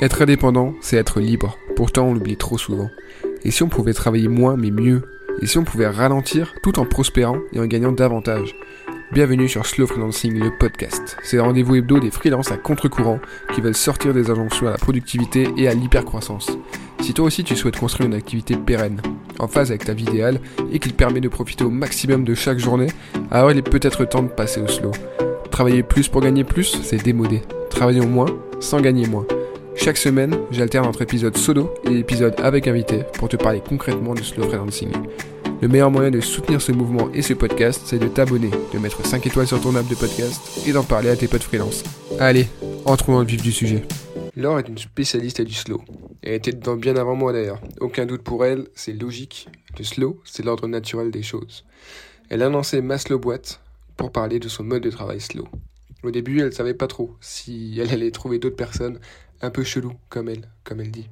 Être indépendant, c'est être libre. Pourtant, on l'oublie trop souvent. Et si on pouvait travailler moins mais mieux? Et si on pouvait ralentir tout en prospérant et en gagnant davantage? Bienvenue sur Slow Freelancing, le podcast. C'est le rendez-vous hebdo des freelances à contre-courant qui veulent sortir des injonctions à la productivité et à l'hypercroissance. Si toi aussi tu souhaites construire une activité pérenne, en phase avec ta vie idéale et qu'il permet de profiter au maximum de chaque journée, alors il est peut-être temps de passer au slow. Travailler plus pour gagner plus, c'est démodé. Travaillons moins sans gagner moins. Chaque semaine, j'alterne entre épisodes solo et épisodes avec invité pour te parler concrètement du slow freelancing. Le meilleur moyen de soutenir ce mouvement et ce podcast, c'est de t'abonner, de mettre 5 étoiles sur ton app de podcast et d'en parler à tes potes freelance. Allez, entrons dans le vif du sujet. Laure est une spécialiste du slow. Elle était dedans bien avant moi d'ailleurs. Aucun doute pour elle, c'est logique. Le slow, c'est l'ordre naturel des choses. Elle a lancé Maslow Boîte pour parler de son mode de travail slow. Au début, elle savait pas trop si elle allait trouver d'autres personnes un peu chelou comme elle, comme elle dit.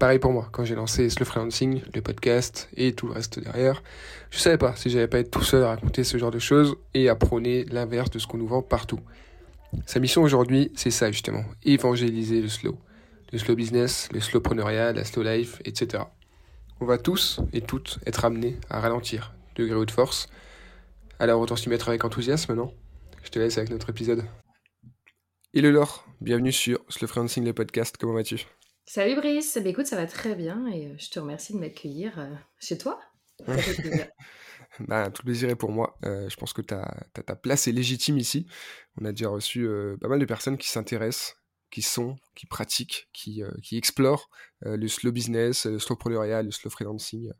Pareil pour moi, quand j'ai lancé Slow Freelancing, le podcast et tout le reste derrière, je savais pas si j'allais pas être tout seul à raconter ce genre de choses et à prôner l'inverse de ce qu'on nous vend partout. Sa mission aujourd'hui, c'est ça justement, évangéliser le slow. Le slow business, le slowpreneuriat, la slow life, etc. On va tous et toutes être amenés à ralentir, degré ou de force. Alors autant s'y mettre avec enthousiasme, non? Je te laisse avec notre épisode. Hello Laure, bienvenue sur Slow Freelancing le podcast, comment vas-tu? Salut Brice, bah, écoute, ça va très bien et euh, je te remercie de m'accueillir euh, chez toi. bah, tout le plaisir est pour moi. Euh, je pense que ta, ta, place est légitime ici. On a déjà reçu pas mal de personnes qui s'intéressent, qui sont, qui pratiquent, qui, qui explorent le slow business, le slow slowpreneuriat, le slow freelancing,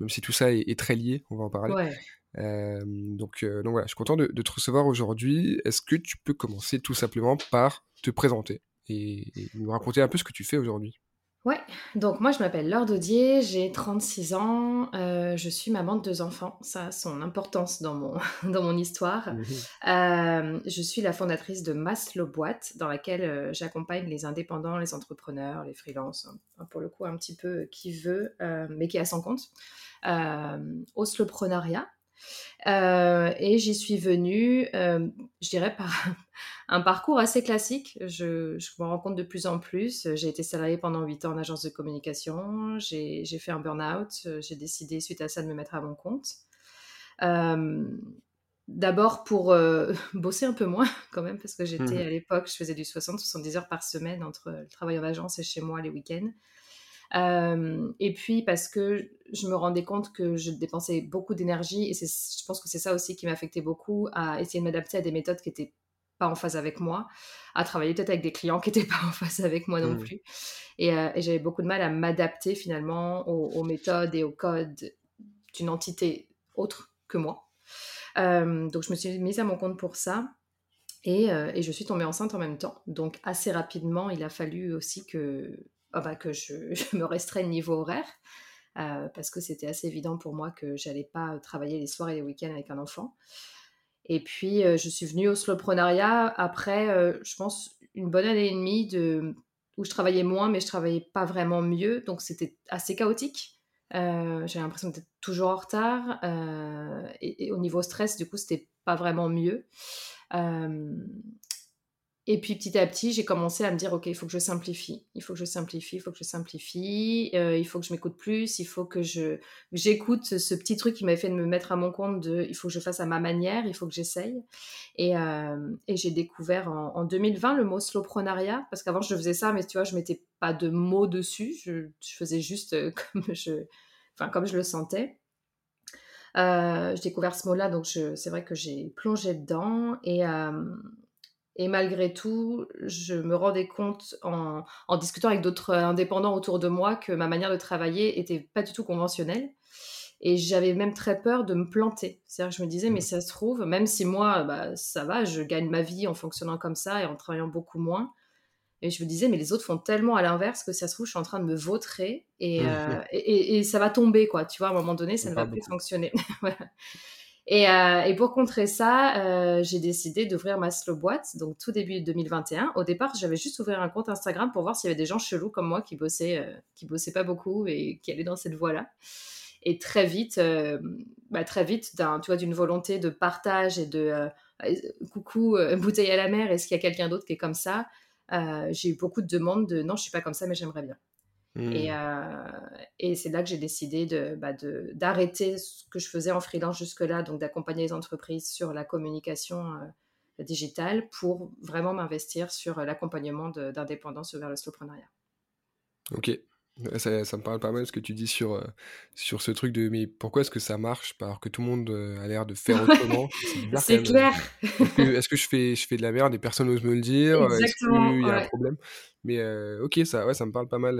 même si tout ça est, très lié, on va en parler. Donc, donc voilà, je suis content de, de te recevoir aujourd'hui. Est-ce que tu peux commencer tout simplement par te présenter et, nous raconter un peu ce que tu fais aujourd'hui? Ouais, donc moi je m'appelle Laure Dodier, j'ai 36 ans, euh, je suis maman de deux enfants, ça a son importance dans mon, dans mon histoire. Mmh euh, je suis la fondatrice de Maslow Boîte, dans laquelle euh, j'accompagne les indépendants, les entrepreneurs, les freelances, hein, pour le coup un petit peu qui veut, mais qui a son compte, au slowpreneuriat. Euh, et j'y suis venue, euh, je dirais, par un parcours assez classique. Je, me rends compte de plus en plus. J'ai été salariée pendant 8 ans en agence de communication. J'ai fait un burn-out. J'ai décidé, suite à ça, de me mettre à mon compte. Euh, d'abord pour bosser un peu moins quand même, parce que j'étais mmh à l'époque, je faisais du 60-70 heures par semaine entre le travail en agence et chez moi les week-ends. Euh, et puis parce que je me rendais compte que je dépensais beaucoup d'énergie et je pense que c'est ça aussi qui m'affectait beaucoup à essayer de m'adapter à des méthodes qui n'étaient pas en phase avec moi, à travailler peut-être avec des clients qui n'étaient pas en phase avec moi non mmh. plus. Euh, et, j'avais beaucoup de mal à m'adapter finalement aux, méthodes et aux codes d'une entité autre que moi. Euh, donc je me suis mise à mon compte pour ça. Et, et, je suis tombée enceinte en même temps. Donc assez rapidement, il a fallu aussi que ah bah, que je, me restreigne niveau horaire. Euh, parce que c'était assez évident pour moi que j'allais pas travailler les soirs et les week-ends avec un enfant. Et puis, euh, je suis venue au slowprenariat après, euh, je pense, une bonne année et demie de, où je travaillais moins, mais je travaillais pas vraiment mieux. Donc, c'était assez chaotique. J'avais l'impression d'être toujours en retard. Et, et, au niveau stress, du coup, c'était pas vraiment mieux. Et puis petit à petit, j'ai commencé à me dire, OK, il faut que je simplifie, il faut que je simplifie, il faut que je simplifie, euh, il faut que je m'écoute plus, il faut que je j'écoute ce petit truc qui m'a fait de me mettre à mon compte de, il faut que je fasse à ma manière, il faut que j'essaye. Et, euh, et j'ai découvert en, 2020 le mot slowprenariat, parce qu'avant je faisais ça, mais tu vois, je mettais pas de mots dessus, je, je faisais juste euh, comme je, enfin, comme je le sentais. j'ai découvert ce mot-là, donc c'est vrai que j'ai plongé dedans. Et et malgré tout, je me rendais compte en, discutant avec d'autres indépendants autour de moi que ma manière de travailler était pas du tout conventionnelle. Et j'avais même très peur de me planter. C'est-à-dire que je me disais, mais mmh. ça se trouve, même si moi, bah, ça va, je gagne ma vie en fonctionnant comme ça et en travaillant beaucoup moins. Et je me disais, mais les autres font tellement à l'inverse que ça se trouve, je suis en train de me vautrer et, mmh. euh, et, et, ça va tomber, quoi. Tu vois, à un moment donné, ça ne va plus fonctionner. Euh, et, pour contrer ça, euh, j'ai décidé d'ouvrir ma slow boîte, donc tout début 2021. Au départ, j'avais juste ouvert un compte Instagram pour voir s'il y avait des gens chelous comme moi qui bossaient, euh, qui bossaient pas beaucoup et qui allaient dans cette voie-là. Et très vite, bah, très vite, tu vois, d'une volonté de partage et de coucou, bouteille à la mer, est-ce qu'il y a quelqu'un d'autre qui est comme ça j'ai eu beaucoup de demandes de non, je suis pas comme ça, mais j'aimerais bien. Et, Mmh. et c'est là que j'ai décidé de, bah, de- d'arrêter ce que je faisais en freelance jusque-là, donc d'accompagner les entreprises sur la communication euh, digitale pour vraiment m'investir sur l'accompagnement de- d'indépendance vers le slowpreneuriat. OK. Ouais, ça ça me parle pas mal ce que tu dis sur, heu, sur ce truc de mais pourquoi est-ce que ça marche alors que tout le monde, heu, a l'air de faire autrement? C'est clair. Est-ce que je fais je fais de la merde et personne n'ose me le dire? Est-ce Exactement, qu'il y a un ouais. problème? Mais, OK, ça ouais, ça me parle pas mal.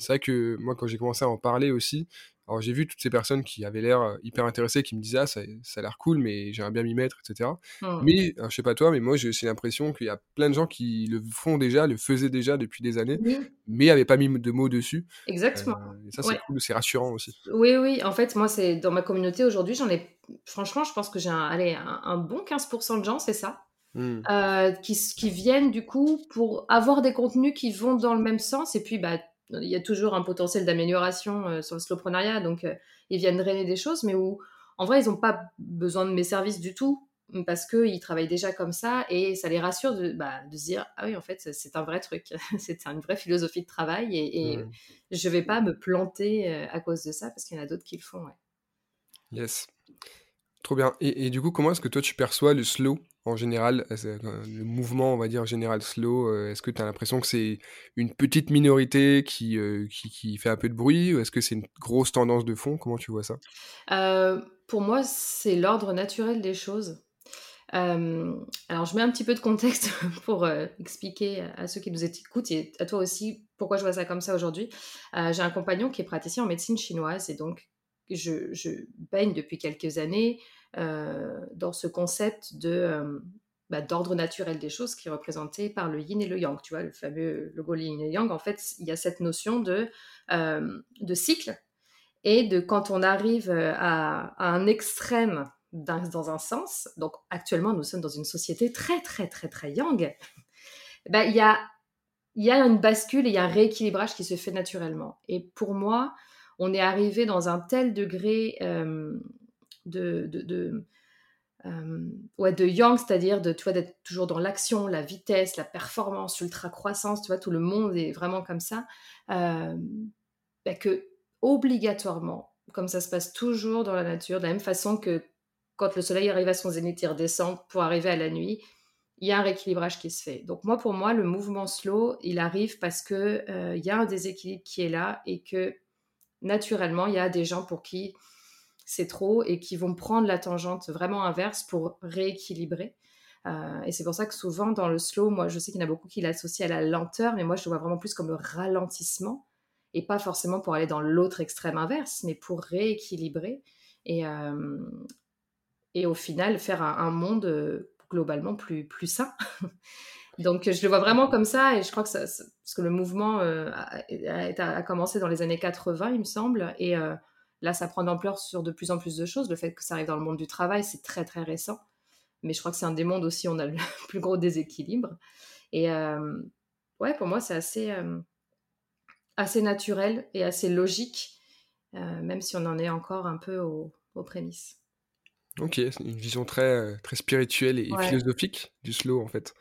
C'est vrai que moi, quand j'ai commencé à en parler aussi, alors j'ai vu toutes ces personnes qui avaient l'air, heu, hyper intéressées, qui me disaient: «Ah ça ça a l'air cool, mais j'aimerais bien m'y mettre» et cetera. Mm. Mais, alors je sais pas toi, mais moi j'ai aussi l'impression qu'il y a plein de gens qui le font déjà, le faisaient déjà depuis des années, mais avaient pas mis de mots dessus. Exactement. et ça c'est Ouais. cool, c'est rassurant aussi. Oui, oui, en fait, moi, c'est dans ma communauté aujourd'hui, j'en ai, franchement, je pense que j'ai un, allez, un, un bon 15% de gens, c'est ça, Mmh. euh, qui, qui viennent du coup pour avoir des contenus qui vont dans le même sens. Et puis, bah, il y a toujours un potentiel d'amélioration euh, sur le slowpreneuriat, donc euh, ils viennent drainer des choses, mais où en vrai, ils n'ont pas besoin de mes services du tout parce qu'ils travaillent déjà comme ça et ça les rassure de, bah, de se dire ah oui en fait c'est- un vrai truc c'est une vraie philosophie de travail et, et je vais pas me planter euh, à cause de ça parce qu'il y en a d'autres qui le font ouais. Yes. Trop bien. Et, du coup, comment est-ce que toi tu perçois le slow en général, euh, le mouvement, on va dire, général slow euh, Est-ce que tu as l'impression que c'est une petite minorité qui, euh, qui, qui fait un peu de bruit ou est-ce que c'est une grosse tendance de fond? Comment tu vois ça? Pour moi, c'est l'ordre naturel des choses. Alors, je mets un petit peu de contexte pour expliquer à ceux qui nous écoutent et à toi aussi pourquoi je vois ça comme ça aujourd'hui. J'ai un compagnon qui est praticien en médecine chinoise et donc je, je baigne depuis quelques années euh, dans ce concept de euh, bah, d'ordre naturel des choses qui est représenté par le yin et le yang. Tu vois, le fameux logo yin et yang. En fait, il y a cette notion de, euh, de cycle et de quand on arrive à, un extrême dans, un sens, donc actuellement nous sommes dans une société très très très très yang, ben, il y, a, y a une bascule et il y a un rééquilibrage qui se fait naturellement. Et pour moi, on est arrivé dans un tel degré euh, de, euh, ouais, de yang, c'est-à-dire de, tu d'être toujours dans l'action, la vitesse, la performance, l'ultra croissance, tu vois, tout le monde est vraiment comme ça, euh, ben que obligatoirement, comme ça se passe toujours dans la nature, de la même façon que quand le soleil arrive à son zénith, il redescend pour arriver à la nuit, il y a un rééquilibrage qui se fait. Donc moi, pour moi, le mouvement slow, il arrive parce que euh, il y a un déséquilibre qui est là et que naturellement, il y a des gens pour qui c'est trop et qui vont prendre la tangente vraiment inverse pour rééquilibrer. Euh, et c'est pour ça que souvent dans le slow, moi je sais qu'il y en a beaucoup qui l'associent à la lenteur, mais moi je le vois vraiment plus comme le ralentissement et pas forcément pour aller dans l'autre extrême inverse, mais pour rééquilibrer et, euh, et au final faire un, monde euh, globalement plus, plus sain. Donc je le vois vraiment comme ça et je crois que ça, parce que le mouvement euh, a, a- a commencé dans les années 80, il me semble, et euh, là ça prend d'ampleur sur de plus en plus de choses. Le fait que ça arrive dans le monde du travail, c'est très très récent, mais je crois que c'est un des mondes aussi où on a le plus gros déséquilibre. Et euh, ouais, pour moi c'est assez, euh, assez naturel et assez logique, même si on en est encore un peu au- aux prémices. Ok, une vision très, très spirituelle et, et Ouais. philosophique du slow en fait.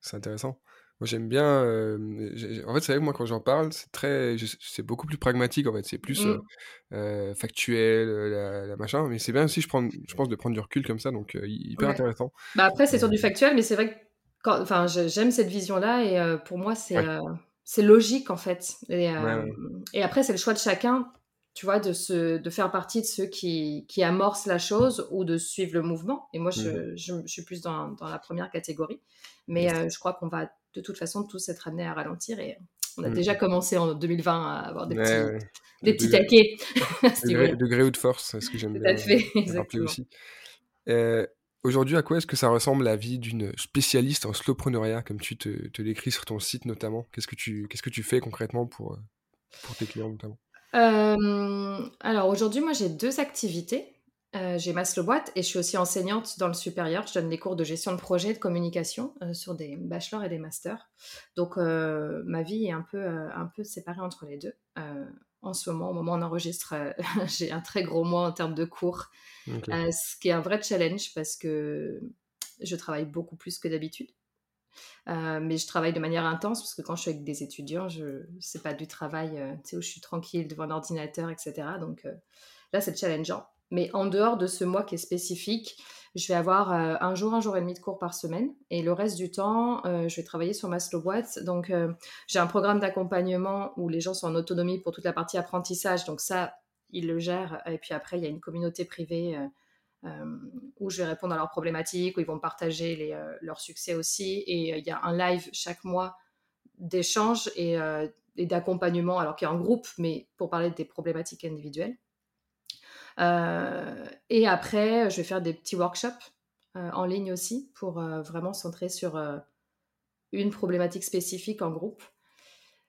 C'est intéressant. Moi j'aime bien. euh, j'ai- en fait, c'est vrai que moi quand j'en parle, c'est très, je- c'est beaucoup plus pragmatique en fait. C'est plus euh, Mm. euh, factuel, euh, la, la machin. Mais c'est bien aussi, je, prends, je pense, de prendre du recul comme ça, donc euh, hyper Ouais. intéressant. Bah après, c'est Euh, sur du factuel, mais c'est vrai que quand, enfin, j'aime cette vision-là et euh, pour moi, c'est ouais, euh, c'est logique en fait. Et, ouais, euh, ouais. et après, c'est le choix de chacun, tu vois, de, se, de faire partie de ceux qui, qui amorcent la chose ou de suivre le mouvement. Et moi, Mhm. je, je, je suis plus dans, dans la première catégorie. Mais euh, je crois qu'on va de toute façon tous être amenés à ralentir et on a Mm. déjà commencé en 2020 à avoir des Ouais, petits, ouais. des De, petits taquets à ce de, niveau-là. gré, de gré ou de force, c'est ce que j'aime Tout bien à fait, rappeler exactement. aussi. Euh, Aujourd'hui, à quoi est-ce que ça ressemble la vie d'une spécialiste en slowpreneuriat, comme tu te, te décris sur ton site notamment? Qu'est-ce que tu qu'est-ce que tu fais concrètement pour, euh, pour tes clients notamment? Euh, alors aujourd'hui, moi j'ai deux activités. Euh, j'ai ma slow boîte et je suis aussi enseignante dans le supérieur. Je donne des cours de gestion de projet, de communication euh, sur des bachelors et des masters. Donc ma vie est un peu, un peu séparée entre les deux. En ce moment, au moment où on enregistre, j'ai un très gros mois en termes de cours, ce qui est un vrai challenge parce que je travaille beaucoup plus que d'habitude. Mais je travaille de manière intense parce que quand je suis avec des étudiants, je c'est pas du travail où je suis tranquille devant un ordinateur, etc. Donc là, c'est challengeant. Mais en dehors de ce mois qui est spécifique, je vais avoir euh, un jour, un jour et demi de cours par semaine. Et le reste du temps, euh, je vais travailler sur ma slow boîte. Donc, euh, j'ai un programme d'accompagnement où les gens sont en autonomie pour toute la partie apprentissage. Donc, ça, ils le gèrent. Et puis après, il y a une communauté privée où je vais répondre à leurs problématiques, où ils vont partager les, leurs succès aussi. Et il y a un live chaque mois d'échange et, et d'accompagnement, alors qu'il y a un groupe, mais pour parler des problématiques individuelles. Euh, et après, je vais faire des petits workshops euh, en ligne aussi pour euh, vraiment centrer sur une problématique spécifique en groupe.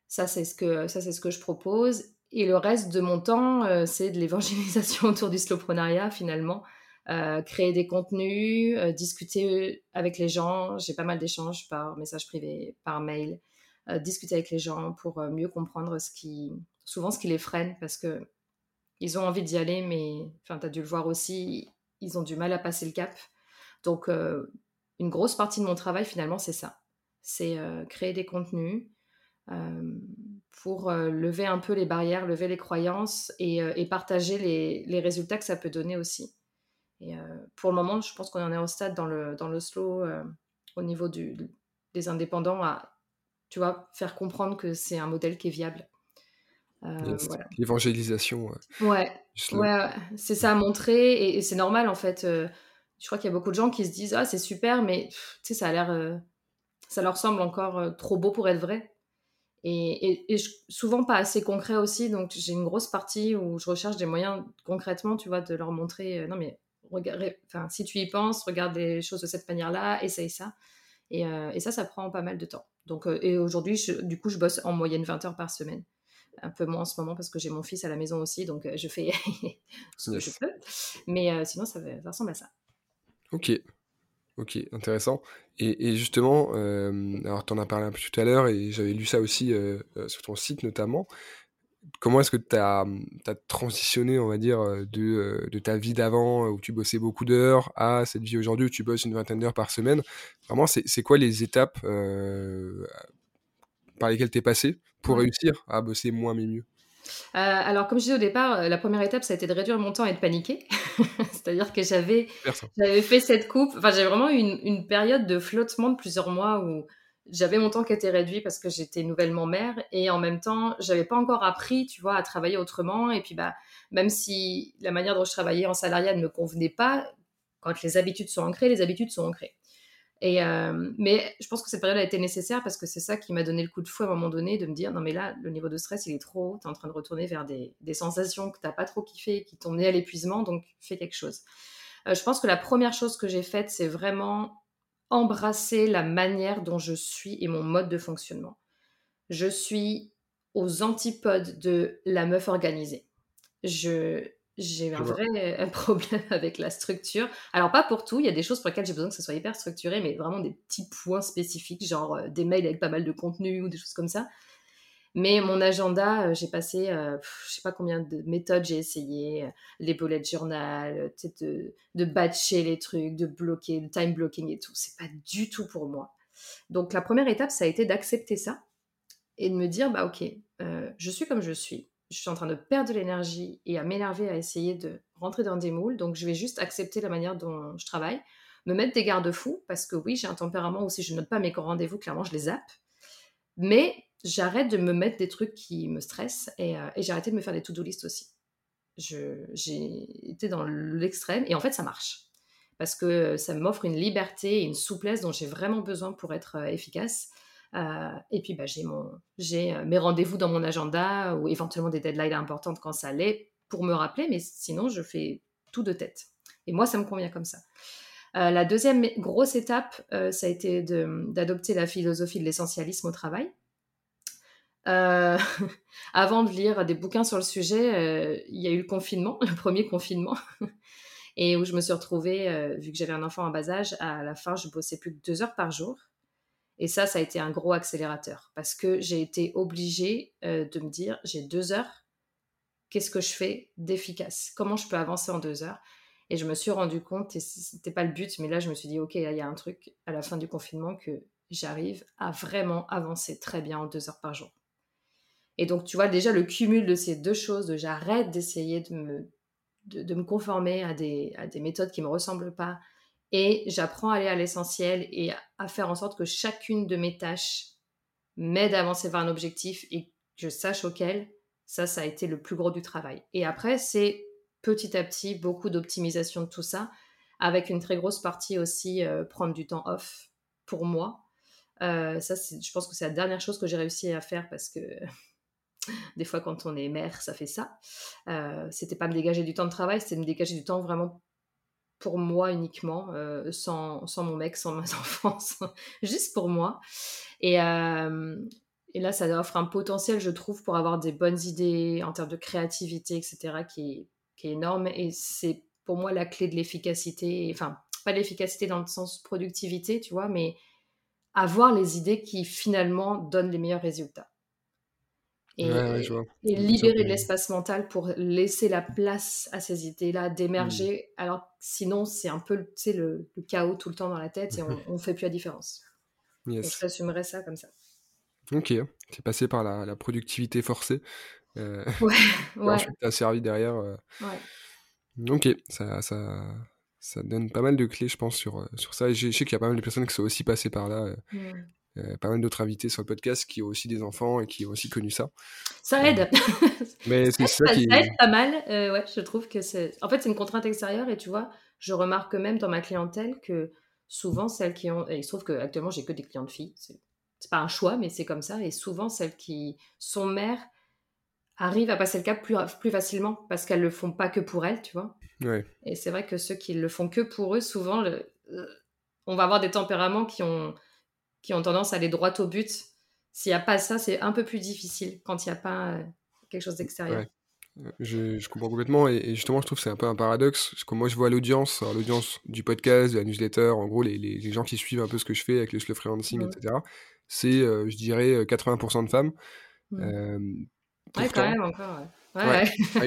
Ça, c'est ce que, ça, c'est ce que je propose. Et le reste de mon temps, c'est de l'évangélisation autour du slowprenariat finalement. Créer des contenus, discuter avec les gens. J'ai pas mal d'échanges par message privé, par mail. discuter avec les gens pour mieux comprendre ce qui, souvent ce qui les freine parce que ils ont envie d'y aller, mais enfin, tu as dû le voir aussi, ils ont du mal à passer le cap. Donc, euh, une grosse partie de mon travail, finalement, c'est ça. C'est euh, créer des contenus euh, pour lever un peu les barrières, lever les croyances et, partager les, résultats que ça peut donner aussi. Et pour le moment, je pense qu'on en est au stade dans le, dans le slow, au niveau du, des indépendants, à tu vois, faire comprendre que c'est un modèle qui est viable. Euh, l'évangélisation. Ouais, ouais, c'est ça à montrer et, c'est normal en fait. Euh, je crois qu'il y a beaucoup de gens qui se disent ah c'est super mais tu sais ça a l'air euh, ça leur semble encore trop beau pour être vrai et, souvent pas assez concret aussi donc j'ai une grosse partie où je recherche des moyens concrètement tu vois de leur montrer non mais regarde enfin si tu y penses regarde les choses de cette manière là essaye ça et, et ça ça prend pas mal de temps donc et aujourd'hui du coup je bosse en moyenne 20 heures par semaine un peu moins en ce moment parce que j'ai mon fils à la maison aussi, donc euh, je fais ce que je peux. Mais euh, sinon, ça, ressemble à ça. Ok, ok, intéressant. Et, justement, euh, alors tu en as parlé un peu tout à l'heure et j'avais lu ça aussi sur ton site notamment. Comment est-ce que tu as, as, transitionné, on va dire, de, de ta vie d'avant où tu bossais beaucoup d'heures à cette vie aujourd'hui où tu bosses une vingtaine d'heures par semaine? Vraiment, c'est quoi les étapes par lesquelles tu es passé pour réussir à bosser moins mais mieux? Euh, alors, comme je disais au départ, la première étape, ça a été de réduire mon temps et de paniquer. C'est-à-dire que j'avais, j'avais fait cette coupe. Enfin, j'avais vraiment eu une, une, période de flottement de plusieurs mois où j'avais mon temps qui était réduit parce que j'étais nouvellement mère et en même temps, j'avais pas encore appris, tu vois, à travailler autrement. Et puis, bah, même si la manière dont je travaillais en salariat ne me convenait pas, quand les habitudes sont ancrées, les habitudes sont ancrées. Et, euh, mais je pense que cette période a été nécessaire parce que c'est ça qui m'a donné le coup de fouet à un moment donné de me dire non mais là le niveau de stress il est trop haut, tu es en train de retourner vers des, sensations que tu pas trop kiffé, qui t'ont mené à l'épuisement, donc fais quelque chose. Euh, je pense que la première chose que j'ai faite c'est vraiment embrasser la manière dont je suis et mon mode de fonctionnement. Je suis aux antipodes de la meuf organisée. Je, j'ai un vrai euh, problème avec la structure. Alors, pas pour tout, il y a des choses pour lesquelles j'ai besoin que ce soit hyper structuré, mais vraiment des petits points spécifiques, genre euh, des mails avec pas mal de contenu ou des choses comme ça. Mais mon agenda, euh, j'ai passé, je sais pas combien de méthodes j'ai essayé, les bullet journal, de, de batcher les trucs, de bloquer, le time blocking et tout. C'est pas du tout pour moi. Donc, la première étape, ça a été d'accepter ça et de me dire, bah ok, je suis comme je suis je suis en train de perdre de l'énergie et à m'énerver à essayer de rentrer dans des moules. Donc, je vais juste accepter la manière dont je travaille, me mettre des garde-fous, parce que oui, j'ai un tempérament où si je note pas mes rendez-vous, clairement, je les zappe. Mais j'arrête de me mettre des trucs qui me stressent et, euh, j'ai arrêté de me faire des to-do list aussi. J'ai été dans l'extrême et en fait, ça marche. Parce que ça m'offre une liberté et une souplesse dont j'ai vraiment besoin pour être euh, efficace. Euh, et puis, bah, j'ai, euh, mes rendez-vous dans mon agenda ou éventuellement des deadlines importantes quand ça l'est pour me rappeler, mais sinon, je fais tout de tête. Et moi, ça me convient comme ça. La deuxième grosse étape, ça a été d'adopter la philosophie de l'essentialisme au travail. avant de lire des bouquins sur le sujet, il y a eu le confinement, le premier confinement, et où je me suis retrouvée, vu que j'avais un enfant en bas âge, à la fin, je bossais plus que deux heures par jour. Et ça, ça a été un gros accélérateur parce que j'ai été obligée euh, de me dire, j'ai deux heures, qu'est-ce que je fais d'efficace? Comment je peux avancer en deux heures? Et je me suis rendu compte, et c'était pas le but, mais là, je me suis dit, ok, il y a un truc à la fin du confinement que j'arrive à vraiment avancer très bien en deux heures par jour. Et donc, tu vois, déjà le cumul de ces deux choses, j'arrête d'essayer de me, de, me conformer à des, à des méthodes qui ne me ressemblent pas, et j'apprends à aller à l'essentiel et à faire en sorte que chacune de mes tâches m'aide à avancer vers un objectif et que je sache auquel, ça, ça a été le plus gros du travail. Et après, c'est petit à petit beaucoup d'optimisation de tout ça, avec une très grosse partie aussi euh, prendre du temps off pour moi. Euh, ça, je pense que c'est la dernière chose que j'ai réussi à faire parce que des fois, quand on est mère, ça fait ça. Euh, c'était pas me dégager du temps de travail, c'était me dégager du temps vraiment pour moi uniquement, euh, sans, mon mec, sans mes enfants, juste pour moi. Et, euh, et, là, ça offre un potentiel, je trouve, pour avoir des bonnes idées en termes de créativité, etc., qui, qui est énorme. Et c'est pour moi la clé de l'efficacité, enfin, pas l'efficacité dans le sens productivité, tu vois, mais avoir les idées qui finalement donnent les meilleurs résultats et, libérer de l'espace mental pour laisser la place à ces idées-là d'émerger. Mmh. Alors sinon, c'est un peu le, le, chaos tout le temps dans la tête et on ne fait plus la différence. Yes. je assumerais ça comme ça. Ok, c'est passé par la, productivité forcée. Euh, ouais, ouais. Ensuite, tu as servi derrière. Euh... Ouais. Ok, ça, ça, ça donne pas mal de clés, je pense, sur, euh, sur ça. Et je sais qu'il y a pas mal de personnes qui sont aussi passées par là. Euh, mmh. Euh, pas mal d'autres invités sur le podcast qui ont aussi des enfants et qui ont aussi connu ça. Ça aide. Euh, mais c'est ça, qui... ça aide pas mal. Euh, ouais, je trouve que c'est. En fait, c'est une contrainte extérieure et tu vois, je remarque même dans ma clientèle que souvent celles qui ont. Et il se trouve qu'actuellement, j'ai que des clientes filles. C'est... c'est pas un choix, mais c'est comme ça. Et souvent, celles qui sont mères arrivent à passer le cap plus, plus facilement parce qu'elles le font pas que pour elles, tu vois. Ouais. Et c'est vrai que ceux qui le font que pour eux, souvent, le... on va avoir des tempéraments qui ont qui ont tendance à aller droit au but. S'il n'y a pas ça, c'est un peu plus difficile quand il n'y a pas euh, quelque chose d'extérieur. Euh, je, comprends complètement et, justement je trouve que c'est un peu un paradoxe parce que moi je vois l'audience, l'audience du podcast, de la newsletter, en gros les, les, gens qui suivent un peu ce que je fais avec le slow freelancing, etc. C'est euh, je dirais 80% de femmes. Mmh. ouais, quand même encore. Ouais,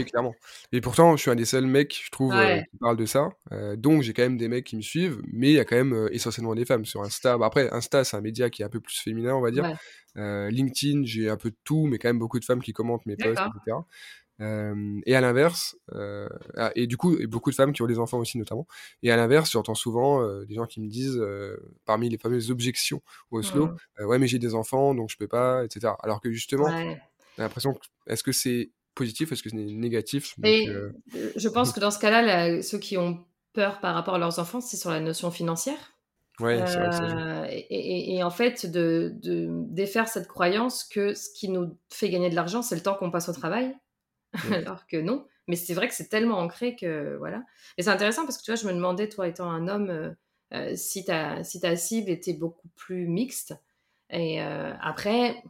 clairement. Et pourtant, je suis un des seuls mecs, je trouve, euh, qui parle de ça. Euh, donc, j'ai quand même des mecs qui me suivent, mais il y a quand même euh, essentiellement des femmes sur Insta. Bah, après, Insta, c'est un média qui est un peu plus féminin, on va dire. LinkedIn, j'ai un peu de tout, mais quand même beaucoup de femmes qui commentent mes posts, etc. et à l'inverse, ah, et du coup, et beaucoup de femmes qui ont des enfants aussi notamment. Et à l'inverse, j'entends souvent des gens qui me disent, parmi les fameuses objections au Oslo, mmh. ouais mais j'ai des enfants donc je peux pas, etc. Alors que justement, j'ai l'impression que est-ce que c'est positif Est-ce que c'est négatif euh, Je pense que dans ce cas-là, ceux qui ont peur par rapport à leurs enfants, c'est sur la notion financière. Ouais, euh, et, et, en fait, de, de, défaire cette croyance que ce qui nous fait gagner de l'argent, c'est le temps qu'on passe au travail, alors que non. Mais c'est vrai que c'est tellement ancré que voilà. Et c'est intéressant parce que tu vois, je me demandais, toi étant un homme, euh, euh, si, ta, si ta cible était beaucoup plus mixte. Et après,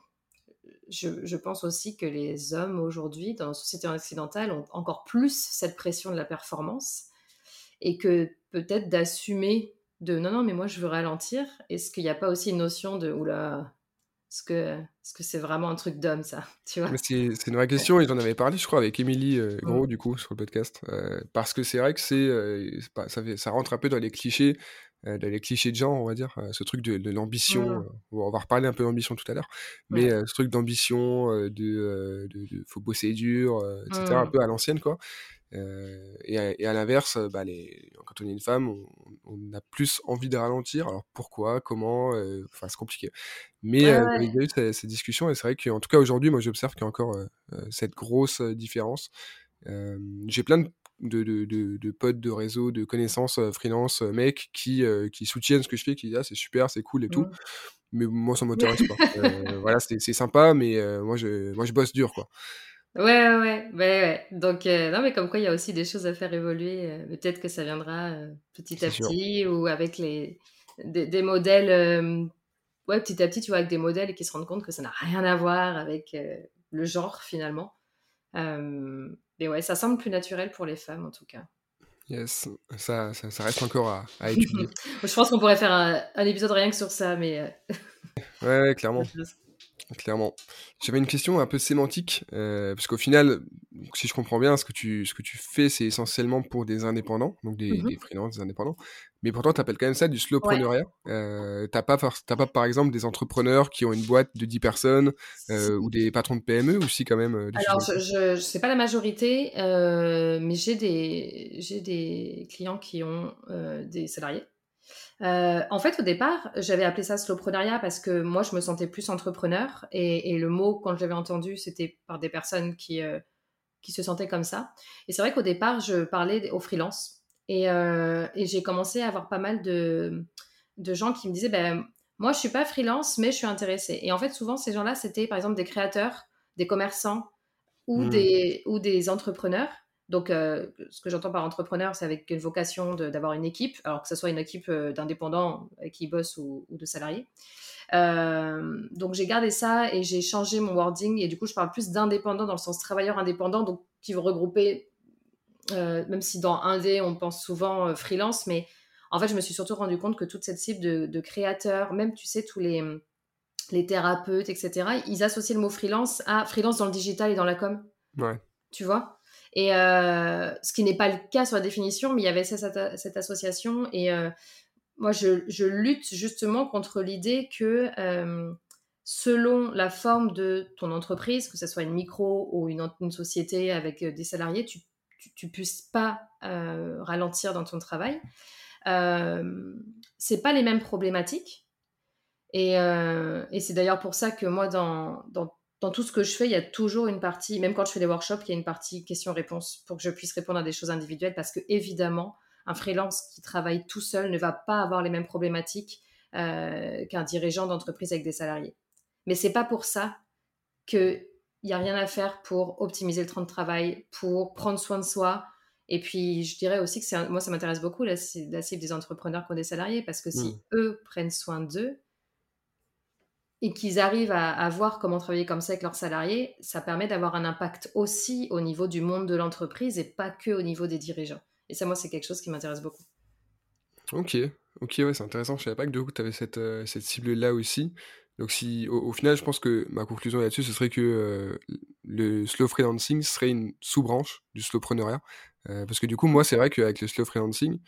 je, pense aussi que les hommes aujourd'hui, dans la société occidentale, ont encore plus cette pression de la performance et que peut-être d'assumer de non, non, mais moi je veux ralentir. Est-ce qu'il n'y a pas aussi une notion de oula, est-ce que est-ce que c'est vraiment un truc d'homme ça tu vois? C'est, une vraie question et j'en avais parlé je crois avec Émilie euh, Gros du coup sur le podcast euh, parce que c'est vrai que c'est, euh, ça rentre un peu dans les clichés euh, les clichés de genre, on va dire, euh, ce truc de, l'ambition. Euh, on va reparler un peu d'ambition tout à l'heure, mais ce truc d'ambition, de, de, faut bosser dur, etc., un peu à l'ancienne, quoi. et à, l'inverse, bah, quand on est une femme, on, a plus envie de ralentir. Alors pourquoi, comment Enfin, c'est compliqué. Mais il y a eu ces, ces discussions et c'est vrai qu'en tout cas aujourd'hui, moi j'observe qu'il y a encore cette grosse différence. J'ai plein de de, de, de, potes de réseau, de connaissances euh, freelance, euh, mecs qui, euh, qui soutiennent ce que je fais, qui disent ah, c'est super, c'est cool et tout. Mmh. Mais moi, ça m'intéresse pas. voilà, c'est sympa, mais moi, je, moi, je bosse dur, quoi. Ouais, ouais, ouais. ouais. Donc, non, mais comme quoi, il y a aussi des choses à faire évoluer. Peut-être que ça viendra petit à petit ou avec les, des, des modèles. ouais, petit à petit, tu vois, avec des modèles qui se rendent compte que ça n'a rien à voir avec le genre, finalement. Mais ouais, ça semble plus naturel pour les femmes en tout cas. Yes, ça, ça, reste encore à, à étudier. je pense qu'on pourrait faire un, épisode rien que sur ça, mais. Euh, ouais, clairement. clairement. J'avais une question un peu sémantique, euh, parce qu'au final, si je comprends bien, ce que tu, ce que tu fais, c'est essentiellement pour des indépendants, donc des, Mmh des freelances, des indépendants. Mais pourtant, tu appelles quand même ça du slowpreneuriat. Euh, t'as pas, pas, par exemple, des entrepreneurs qui ont une boîte de 10 personnes euh, ou des patrons de PME, ou si quand même euh, Alors, je, je sais pas la majorité, mais j'ai des, j'ai des clients qui ont des salariés. Euh, en fait, au départ, j'avais appelé ça slowpreneuriat parce que moi, je me sentais plus entrepreneur et, et le mot, quand je l'avais entendu, c'était par des personnes qui, euh, qui se sentaient comme ça. Et c'est vrai qu'au départ, je parlais aux freelances et, euh, et j'ai commencé à avoir pas mal de, de gens qui me disaient, ben, moi, je suis pas freelance, mais je suis intéressée. Et en fait, souvent, ces gens-là, c'était par exemple des créateurs, des commerçants ou Hmm. des, ou des entrepreneurs. Donc, euh, ce que j'entends par entrepreneur, c'est avec une vocation d'avoir une équipe, alors que ce soit une équipe euh, d'indépendants avec qui bossent ou, ou de salariés. Euh, donc, j'ai gardé ça et j'ai changé mon wording. Et du coup, je parle plus d'indépendants dans le sens travailleur indépendant, donc qui vont regrouper, euh, même si dans Indé, on pense souvent euh, freelance, mais en fait, je me suis surtout rendu compte que toute cette cible de, de créateurs, même, tu sais, tous les, les thérapeutes, etc., ils associaient le mot freelance à freelance dans le digital et dans la com Ouais. tu vois? Et euh, ce qui n'est pas le cas sur la définition, mais il y avait cette, cette association. Et euh, moi, je, je, lutte justement contre l'idée que euh, selon la forme de ton entreprise, que ce soit une micro ou une, société avec des salariés, tu, tu puisses pas ralentir dans ton travail. Euh, c'est pas les mêmes problématiques. Et, et c'est d'ailleurs pour ça que moi, dans, dans dans tout ce que je fais, il y a toujours une partie, même quand je fais des workshops, il y a une partie question-réponse pour que je puisse répondre à des choses individuelles parce que, évidemment, un freelance qui travaille tout seul ne va pas avoir les mêmes problématiques euh, qu'un dirigeant d'entreprise avec des salariés. Mais c'est pas pour ça qu'il n'y a rien à faire pour optimiser le temps de travail, pour prendre soin de soi. Et puis, je dirais aussi que un, moi, ça m'intéresse beaucoup la, la, cible des entrepreneurs qui ont des salariés parce que si mmh. eux prennent soin d'eux, et qu'ils arrivent à, voir comment travailler comme ça avec leurs salariés, ça permet d'avoir un impact aussi au niveau du monde de l'entreprise et pas que au niveau des dirigeants. Et ça, moi, c'est quelque chose qui m'intéresse beaucoup. Ok, ok, ouais, c'est intéressant. Je savais pas que du coup, tu avais cette, euh, cette cible-là aussi. Donc, si, au, au, final, je pense que ma conclusion là-dessus, ce serait que euh, le slow freelancing serait une sous-branche du slowpreneuriat. Euh, parce que du coup, moi, c'est vrai qu'avec le slow freelancing,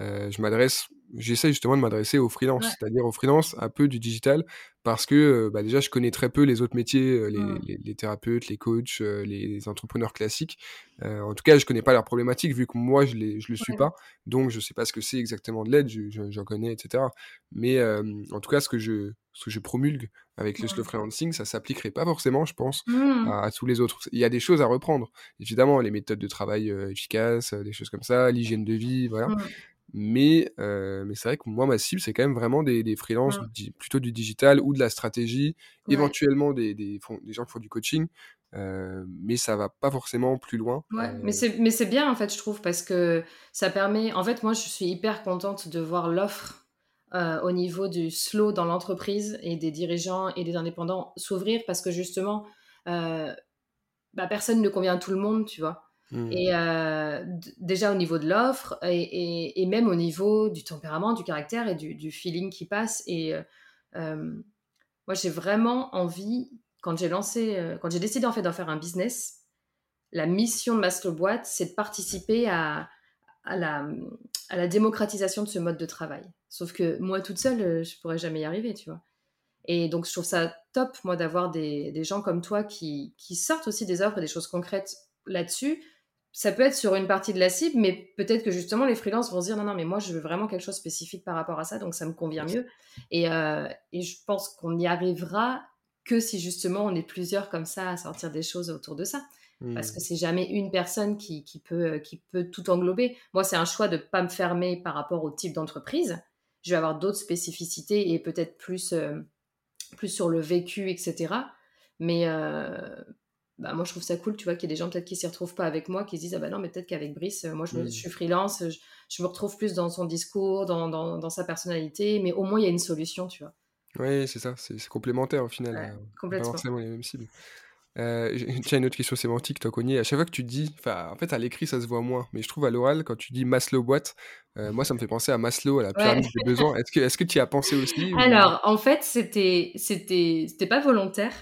euh, je m'adresse, j'essaie justement de m'adresser aux freelances, ouais. c'est-à-dire aux freelances un peu du digital, parce que bah déjà je connais très peu les autres métiers, les, mmh. les, les, thérapeutes, les coachs, les, entrepreneurs classiques. Euh, en tout cas, je connais pas leurs problématiques vu que moi je, les, je le suis ouais. pas, donc je sais pas ce que c'est exactement de l'aide, j'en je, connais, etc. Mais euh, en tout cas, ce que je, ce que je promulgue avec le slow freelancing, ça s'appliquerait pas forcément, je pense, mmh. à, à, tous les autres. Il y a des choses à reprendre, évidemment, les méthodes de travail euh, efficaces, des choses comme ça, l'hygiène de vie, voilà. Mmh. Mais, euh, mais c'est vrai que moi, ma cible, c'est quand même vraiment des, des freelances, Ouais. du- plutôt du digital ou de la stratégie, Ouais. éventuellement des, des, des gens qui font du coaching, euh, mais ça va pas forcément plus loin. Ouais, Euh, mais c'est mais c'est bien en fait, je trouve, parce que ça permet. En fait, moi, je suis hyper contente de voir l'offre euh, au niveau du slow dans l'entreprise et des dirigeants et des indépendants s'ouvrir parce que justement, euh, bah, personne ne convient à tout le monde, tu vois. Hmm. Et euh, déjà au niveau de l'offre et, même au niveau du tempérament, du caractère et du, feeling qui passe. Et euh, euh, moi, j'ai vraiment envie, quand j'ai lancé, quand j'ai décidé en fait d'en faire un business, la mission de Boîte, c'est de participer à, la, démocratisation de ce mode de travail. Sauf que moi, toute seule, je pourrais jamais y arriver, tu vois. Et donc, je trouve ça top, moi, d'avoir des, des gens comme toi qui, qui sortent aussi des offres et des choses concrètes là-dessus. Ça peut être sur une partie de la cible, mais peut-être que justement, les freelances vont se dire non, non, mais moi, je veux vraiment quelque chose de spécifique par rapport à ça, donc ça me convient mieux. Et, euh, et je pense qu'on y arrivera que si justement on est plusieurs comme ça à sortir des choses autour de ça. Parce que Hmm. c'est jamais une personne qui, qui peut, qui peut tout englober. Moi, c'est un choix de ne pas me fermer par rapport au type d'entreprise. Je vais avoir d'autres spécificités et peut-être plus, euh, plus sur le vécu, etc. Mais euh, bah, moi, je trouve ça cool, tu vois, qu'il y a des gens peut-être qui s'y retrouvent pas avec moi, qui se disent, ah bah non, mais peut-être qu'avec Brice, euh, moi, je, me- Hmm. je suis freelance, je, je me retrouve plus dans son discours, dans, dans, dans sa personnalité, mais au moins, il y a une solution, tu vois. Ouais, c'est ça, c'est complémentaire au final. Ouais, pas complètement. forcément les mêmes cibles. Euh, tiens, une autre question sémantique, toi, Cogné. À chaque fois que tu dis, enfin, en fait, à l'écrit, ça se voit moins, mais je trouve à l'oral, quand tu dis Maslow boîte, euh, moi, ça me fait penser à Maslow, à la pyramide des besoins. Est-ce que, est-ce que tu y as pensé aussi Alors, en fait, c'était, c'était, c'était pas volontaire.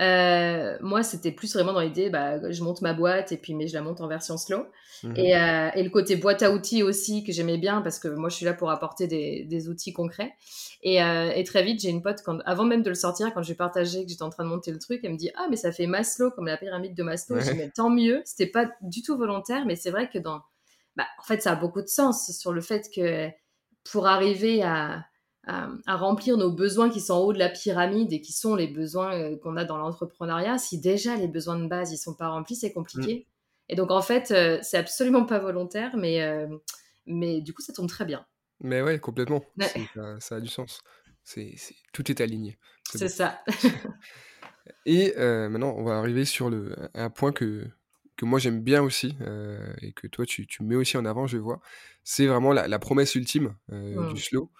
Euh, moi, c'était plus vraiment dans l'idée, bah, je monte ma boîte et puis mais je la monte en version slow. Mmh et, euh, et, le côté boîte à outils aussi que j'aimais bien parce que moi, je suis là pour apporter des, des outils concrets. Et, euh, et très vite, j'ai une pote, quand, avant même de le sortir, quand j'ai partagé que j'étais en train de monter le truc, elle me dit Ah, mais ça fait Maslow, comme la pyramide de Maslow. Je dis Mais tant mieux. C'était pas du tout volontaire, mais c'est vrai que dans. Bah, en fait, ça a beaucoup de sens sur le fait que pour arriver à à, remplir nos besoins qui sont en haut de la pyramide et qui sont les besoins euh, qu'on a dans l'entrepreneuriat, si déjà les besoins de base ils sont pas remplis, c'est compliqué. Mm. Et donc en fait, euh, c'est absolument pas volontaire, mais euh, mais du coup ça tombe très bien. Mais ouais, complètement. Ça, a du sens. C'est, tout est aligné. C'est, ça. et maintenant, on va arriver sur le, un point que, que moi j'aime bien aussi et que toi tu, tu, mets aussi en avant, je vois. C'est vraiment la, promesse ultime du slow.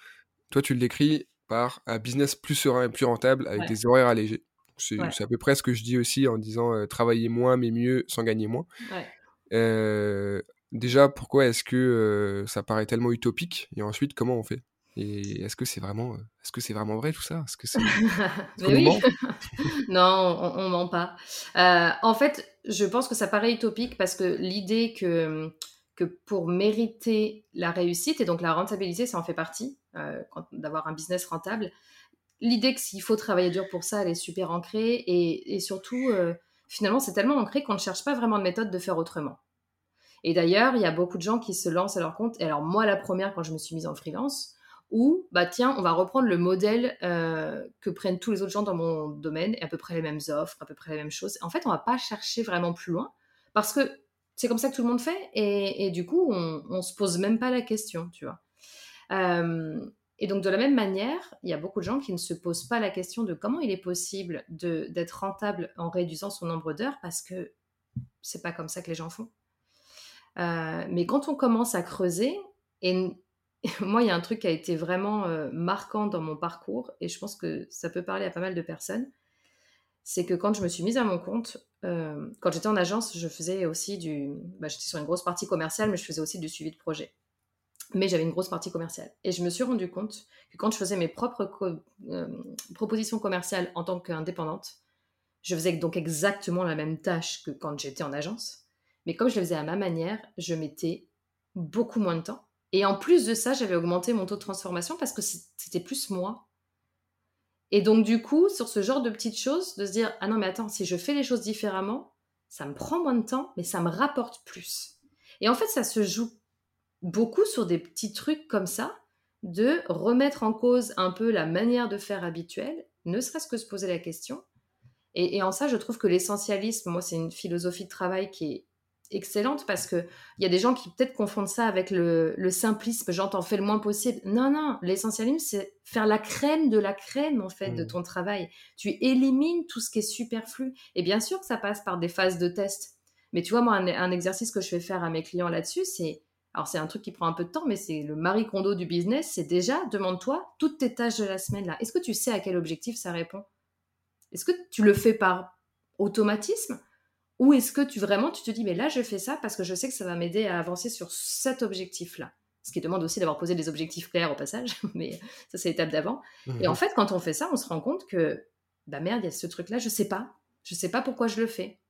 Toi, tu le décris par un business plus serein et plus rentable avec des horaires allégés. C'est à peu près ce que je dis aussi en disant euh, travailler moins mais mieux sans gagner moins. Euh, déjà, pourquoi est-ce que euh, ça paraît tellement utopique Et ensuite, comment on fait? Et est-ce que c'est vraiment, est-ce que c'est vraiment vrai tout ça? Est-ce que c'est oui. Non, on, on ment pas. en fait, je pense que ça paraît utopique parce que l'idée que que pour mériter la réussite, et donc la rentabilité, ça en fait partie, d'avoir un business rentable, l'idée que s'il faut travailler dur pour ça, elle est super ancrée, et, surtout, euh, finalement, c'est tellement ancré qu'on ne cherche pas vraiment de méthode de faire autrement. Et d'ailleurs, il y a beaucoup de gens qui se lancent à leur compte, et alors moi, la première, quand je me suis mise en freelance, où, bah tiens, on va reprendre le modèle euh, que prennent tous les autres gens dans mon domaine, et à peu près les mêmes offres, à peu près les mêmes choses. En fait, on va pas chercher vraiment plus loin, parce que c'est comme ça que tout le monde fait et, du coup on, on se pose même pas la question tu vois euh, et donc de la même manière il y a beaucoup de gens qui ne se posent pas la question de comment il est possible d'être rentable en réduisant son nombre d'heures parce que c'est pas comme ça que les gens font euh, mais quand on commence à creuser et moi il y a un truc qui a été vraiment euh, marquant dans mon parcours et je pense que ça peut parler à pas mal de personnes c'est que quand je me suis mise à mon compte, euh, quand j'étais en agence, je faisais aussi du. Bah, j'étais sur une grosse partie commerciale, mais je faisais aussi du suivi de projet. Mais j'avais une grosse partie commerciale. Et je me suis rendu compte que quand je faisais mes propres euh, propositions commerciales en tant qu'indépendante, je faisais donc exactement la même tâche que quand j'étais en agence. Mais comme je le faisais à ma manière, je mettais beaucoup moins de temps. Et en plus de ça, j'avais augmenté mon taux de transformation parce que c'était plus moi et donc, du coup, sur ce genre de petites choses, de se dire Ah non, mais attends, si je fais les choses différemment, ça me prend moins de temps, mais ça me rapporte plus. Et en fait, ça se joue beaucoup sur des petits trucs comme ça, de remettre en cause un peu la manière de faire habituelle, ne serait-ce que se poser la question. Et, et en ça, je trouve que l'essentialisme, moi, c'est une philosophie de travail qui est excellente parce que il y a des gens qui peut-être confondent ça avec le, le simplisme, t'en fais le moins possible. Non, non, l'essentialisme, c'est faire la crème de la crème, en fait, de mmh. ton travail. Tu élimines tout ce qui est superflu. Et bien sûr que ça passe par des phases de test. Mais tu vois, moi, un, exercice que je fais faire à mes clients là-dessus, c'est, alors c'est un truc qui prend un peu de temps, mais c'est le Marie Kondo du business, c'est déjà, demande-toi toutes tes tâches de la semaine là. Est-ce que tu sais à quel objectif ça répond? Est-ce que tu le fais par automatisme? Ou est-ce que tu vraiment tu te dis mais là je fais ça parce que je sais que ça va m'aider à avancer sur cet objectif-là? Ce qui demande aussi d'avoir posé des objectifs clairs au passage, mais ça c'est l'étape d'avant. Et en mhm. fait quand on fait ça, on se rend compte que bah merde, il y a ce truc-là, je sais pas, je sais pas pourquoi je le fais.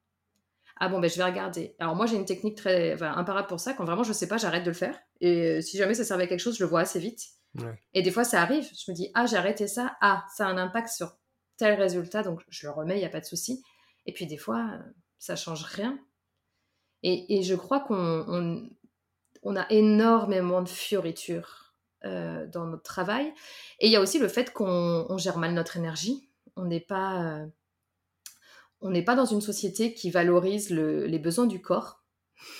Ah bon ben je vais regarder. Alors moi j'ai une technique très enfin, imparable pour ça. Quand vraiment je sais pas, j'arrête de le faire. Et euh, si jamais ça servait à quelque chose, je le vois assez vite. Et des fois ça arrive, je me dis ah j'ai arrêté ça, ah ça a un impact sur tel résultat, donc je le remets, il y a pas de souci. Et puis des fois ça change rien. Et, je crois qu'on on, a énormément de fioritures euh, dans notre travail. Et il y a aussi le fait qu'on gère mal notre énergie. On n'est pas, euh, on n'est pas dans une société qui valorise les besoins du corps.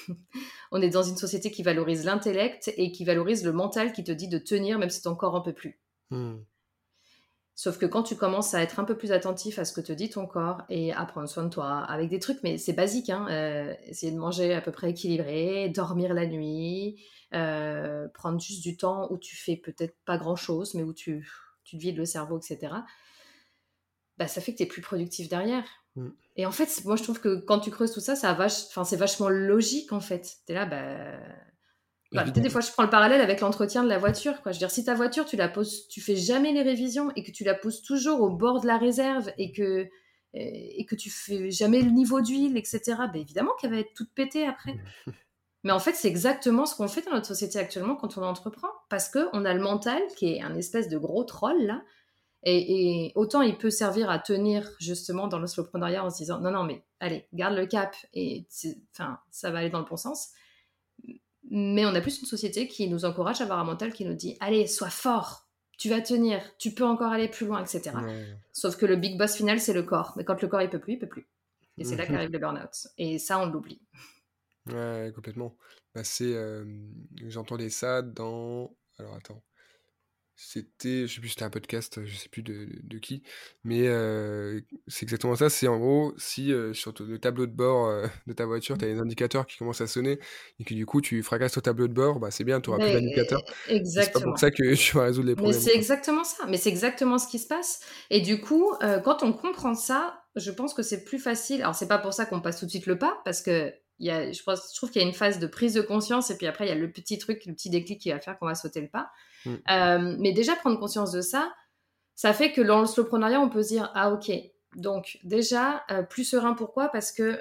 on est dans une société qui valorise l'intellect et qui valorise le mental qui te dit de tenir même si ton corps en peut plus. Hmm. Sauf que quand tu commences à être un peu plus attentif à ce que te dit ton corps et à prendre soin de toi, avec des trucs, mais c'est basique, hein, euh, essayer de manger à peu près équilibré, dormir la nuit, euh, prendre juste du temps où tu fais peut-être pas grand-chose, mais où tu, tu te vides le cerveau, etc. bah, ça fait que tu es plus productif derrière. Mm. Et en fait, moi, je trouve que quand tu creuses tout ça, ça vache... enfin, c'est vachement logique, en fait. Tu es là, bah... des fois, je prends le parallèle avec l'entretien de la voiture. Quoi. Je veux dire, si ta voiture, tu la poses, tu fais jamais les révisions et que tu la poses toujours au bord de la réserve et que, et que tu fais jamais le niveau d'huile, etc., bah, évidemment qu'elle va être toute pétée après. Mm. Mais en fait, c'est exactement ce qu'on fait dans notre société actuellement quand on entreprend. Parce qu'on a le mental qui est un espèce de gros troll, là, et, autant il peut servir à tenir justement dans le slowpreneuriat en se disant non, non, mais allez, garde le cap et enfin, ça va aller dans le bon sens. Mais on a plus une société qui nous encourage à avoir un mental qui nous dit allez, sois fort, tu vas tenir, tu peux encore aller plus loin, etc. Sauf que le big boss final, c'est le corps. Mais quand le corps il peut plus, il peut plus. Et c'est là qu'arrive le burn-out. Et ça, on l'oublie. Ouais, complètement. Bah, c'est, euh, j'entendais ça dans. Alors attends. C'était, je sais plus, c'était un podcast, je sais plus de, de qui, mais euh, c'est exactement ça. C'est en gros, si euh, sur le tableau de bord euh, de ta voiture, tu as des indicateurs qui commencent à sonner et que du coup tu fracasses au tableau de bord, bah, c'est bien, tu auras plus d'indicateurs. Exactement. C'est pas pour ça que tu vas résoudre les problèmes. Mais c'est exactement ça. Mais c'est exactement ce qui se passe. Et du coup, quand on comprend ça, je pense que c'est plus facile. Alors, c'est pas pour ça qu'on passe tout de suite le pas, parce que il y a, je, pense, je trouve qu'il y a une phase de prise de conscience et puis après il y a le petit truc, le petit déclic qui va faire qu'on va sauter le pas. Mm. Euh, mais déjà, prendre conscience de ça, ça fait que dans le slowpreneuriat, on peut se dire Ah, ok. Donc, déjà, euh, plus serein, pourquoi? Parce que,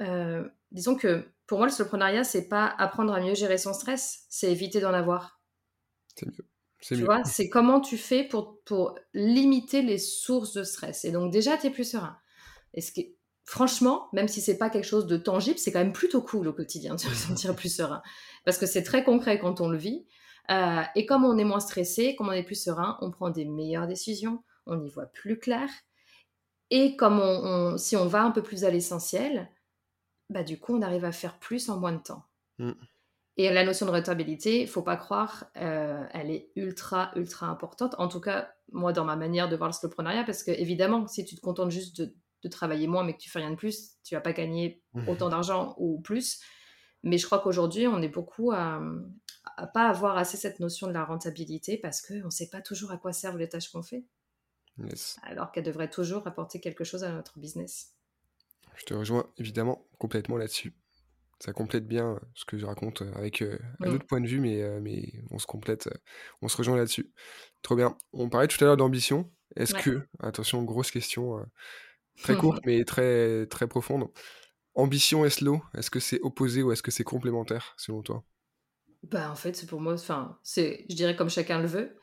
euh, disons que pour moi, le slowpreneuriat, c'est pas apprendre à mieux gérer son stress, c'est éviter d'en avoir. C'est mieux. Tu vois, c'est comment tu fais pour, pour limiter les sources de stress. Et donc, déjà, tu es plus serein. Et ce qui franchement, même si c'est pas quelque chose de tangible, c'est quand même plutôt cool au quotidien de se sentir plus serein. Parce que c'est très concret quand on le vit. Euh, et comme on est moins stressé, comme on est plus serein, on prend des meilleures décisions, on y voit plus clair. Et comme on, si on va un peu plus à l'essentiel, bah du coup, on arrive à faire plus en moins de temps. Mm. Et la notion de rentabilité, faut pas croire, euh, elle est ultra, ultra importante. En tout cas, moi, dans ma manière de voir le slowpreneuriat, parce que évidemment, si tu te contentes juste de, de travailler moins mais que tu fais rien de plus, tu vas pas gagner mmh. autant d'argent ou plus. Mais je crois qu'aujourd'hui, on est beaucoup à pas avoir assez cette notion de la rentabilité parce qu'on ne sait pas toujours à quoi servent les tâches qu'on fait. Alors qu'elles devraient toujours apporter quelque chose à notre business. Je te rejoins évidemment complètement là-dessus. Ça complète bien euh, ce que je raconte euh, avec euh, un autre point de vue, mais, mais on se complète, on se rejoint là-dessus. Trop bien. On parlait tout à l'heure d'ambition. Est-ce que, attention, grosse question très courte mais très, très profonde, ambition et slow, est-ce que c'est opposé ou est-ce que c'est complémentaire selon toi? Bah, en fait, c'est pour moi, enfin, c'est, je dirais comme chacun le veut.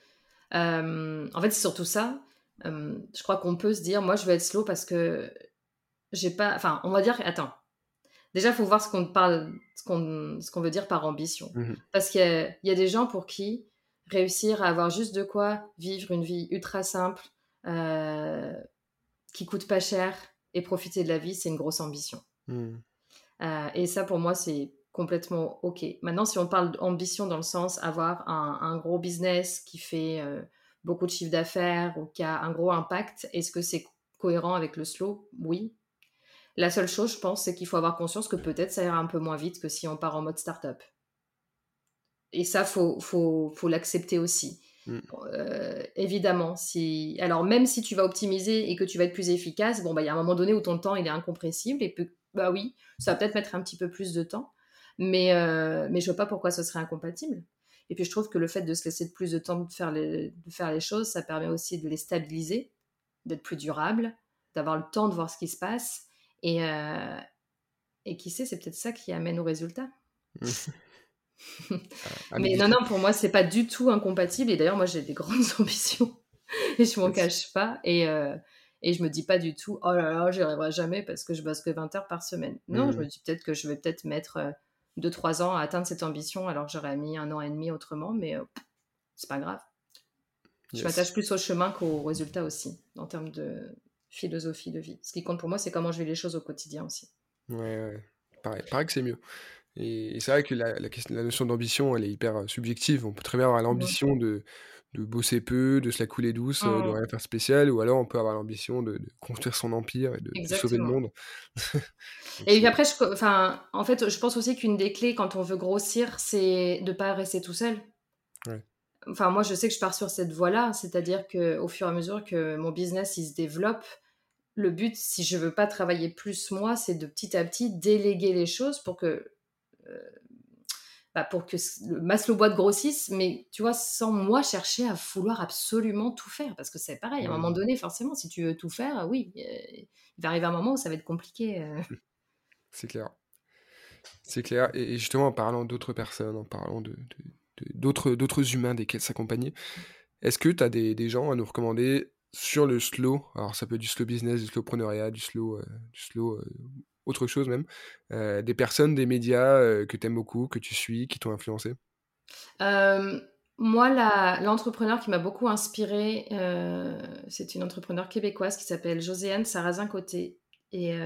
Euh, en fait, c'est surtout ça. Euh, je crois qu'on peut se dire, moi, je veux être slow parce que j'ai pas. Enfin, on va dire, attends. Déjà, il faut voir ce qu'on parle, ce qu'on, ce qu'on veut dire par ambition. Mmh parce qu'il y a, y a, des gens pour qui réussir à avoir juste de quoi vivre une vie ultra simple, euh, qui coûte pas cher et profiter de la vie, c'est une grosse ambition. Mmh. et ça, pour moi, c'est complètement OK. Maintenant, si on parle d'ambition dans le sens avoir un, gros business qui fait euh, beaucoup de chiffre d'affaires ou qui a un gros impact, est-ce que c'est cohérent avec le slow? Oui. La seule chose, je pense, c'est qu'il faut avoir conscience que peut-être ça ira un peu moins vite que si on part en mode startup. Et ça, faut, faut, faut l'accepter aussi. Mm. Euh, évidemment, si alors même si tu vas optimiser et que tu vas être plus efficace, bon bah il y a un moment donné où ton temps il est incompressible et bah oui, ça va peut-être mettre un petit peu plus de temps. Mais, euh, mais je vois pas pourquoi ce serait incompatible. Et puis je trouve que le fait de se laisser plus de temps de faire les, de faire les choses, ça permet aussi de les stabiliser, d'être plus durable, d'avoir le temps de voir ce qui se passe. Et, euh, et qui sait, c'est peut-être ça qui amène au résultat. Ah, mais non, non, pour moi, c'est pas du tout incompatible. Et d'ailleurs, moi, j'ai des grandes ambitions et je m'en cache pas. Et, euh, et je me dis pas du tout, oh là là, j'y arriverai jamais parce que je bosse que 20 heures par semaine. Non, je mmh. me dis peut-être que je vais peut-être mettre de trois ans à atteindre cette ambition alors que j'aurais mis un an et demi autrement, mais euh, c'est pas grave. Je m'attache plus au chemin qu'au résultat aussi, en termes de philosophie de vie. Ce qui compte pour moi, c'est comment je vis les choses au quotidien aussi. Ouais, ouais. Pareil, pareil que c'est mieux. Et, c'est vrai que la, la notion d'ambition, elle est hyper euh, subjective. On peut très bien avoir l'ambition de, de bosser peu, de se la couler douce, euh, de mmh. rien faire spécial, ou alors on peut avoir l'ambition de, construire son empire et de, sauver le monde. et puis après, je, enfin, en fait, je pense aussi qu'une des clés quand on veut grossir, c'est de pas rester tout seul. Enfin, moi, je sais que je pars sur cette voie-là, c'est-à-dire que au fur et à mesure que mon business il se développe, le but, si je veux pas travailler plus moi, c'est de petit à petit déléguer les choses pour que euh, bah, pour que le Maslow boîte grossisse, mais tu vois, sans moi chercher à vouloir absolument tout faire, parce que c'est pareil, à un moment donné, forcément, si tu veux tout faire, oui, euh, il va arriver un moment où ça va être compliqué. Euh. C'est clair. C'est clair. Et justement, en parlant d'autres personnes, en parlant de, d'autres, d'autres humains desquels s'accompagner, est-ce que tu as des, des, gens à nous recommander sur le slow? Alors, ça peut être du slow business, du slowpreneuriat, du slow, du slow autre chose même, des personnes, des médias que tu aimes beaucoup, que tu suis, qui t'ont influencé? Moi, l'entrepreneur qui m'a beaucoup inspiré, c'est une entrepreneur québécoise qui s'appelle Joséanne Sarrazin-Côté et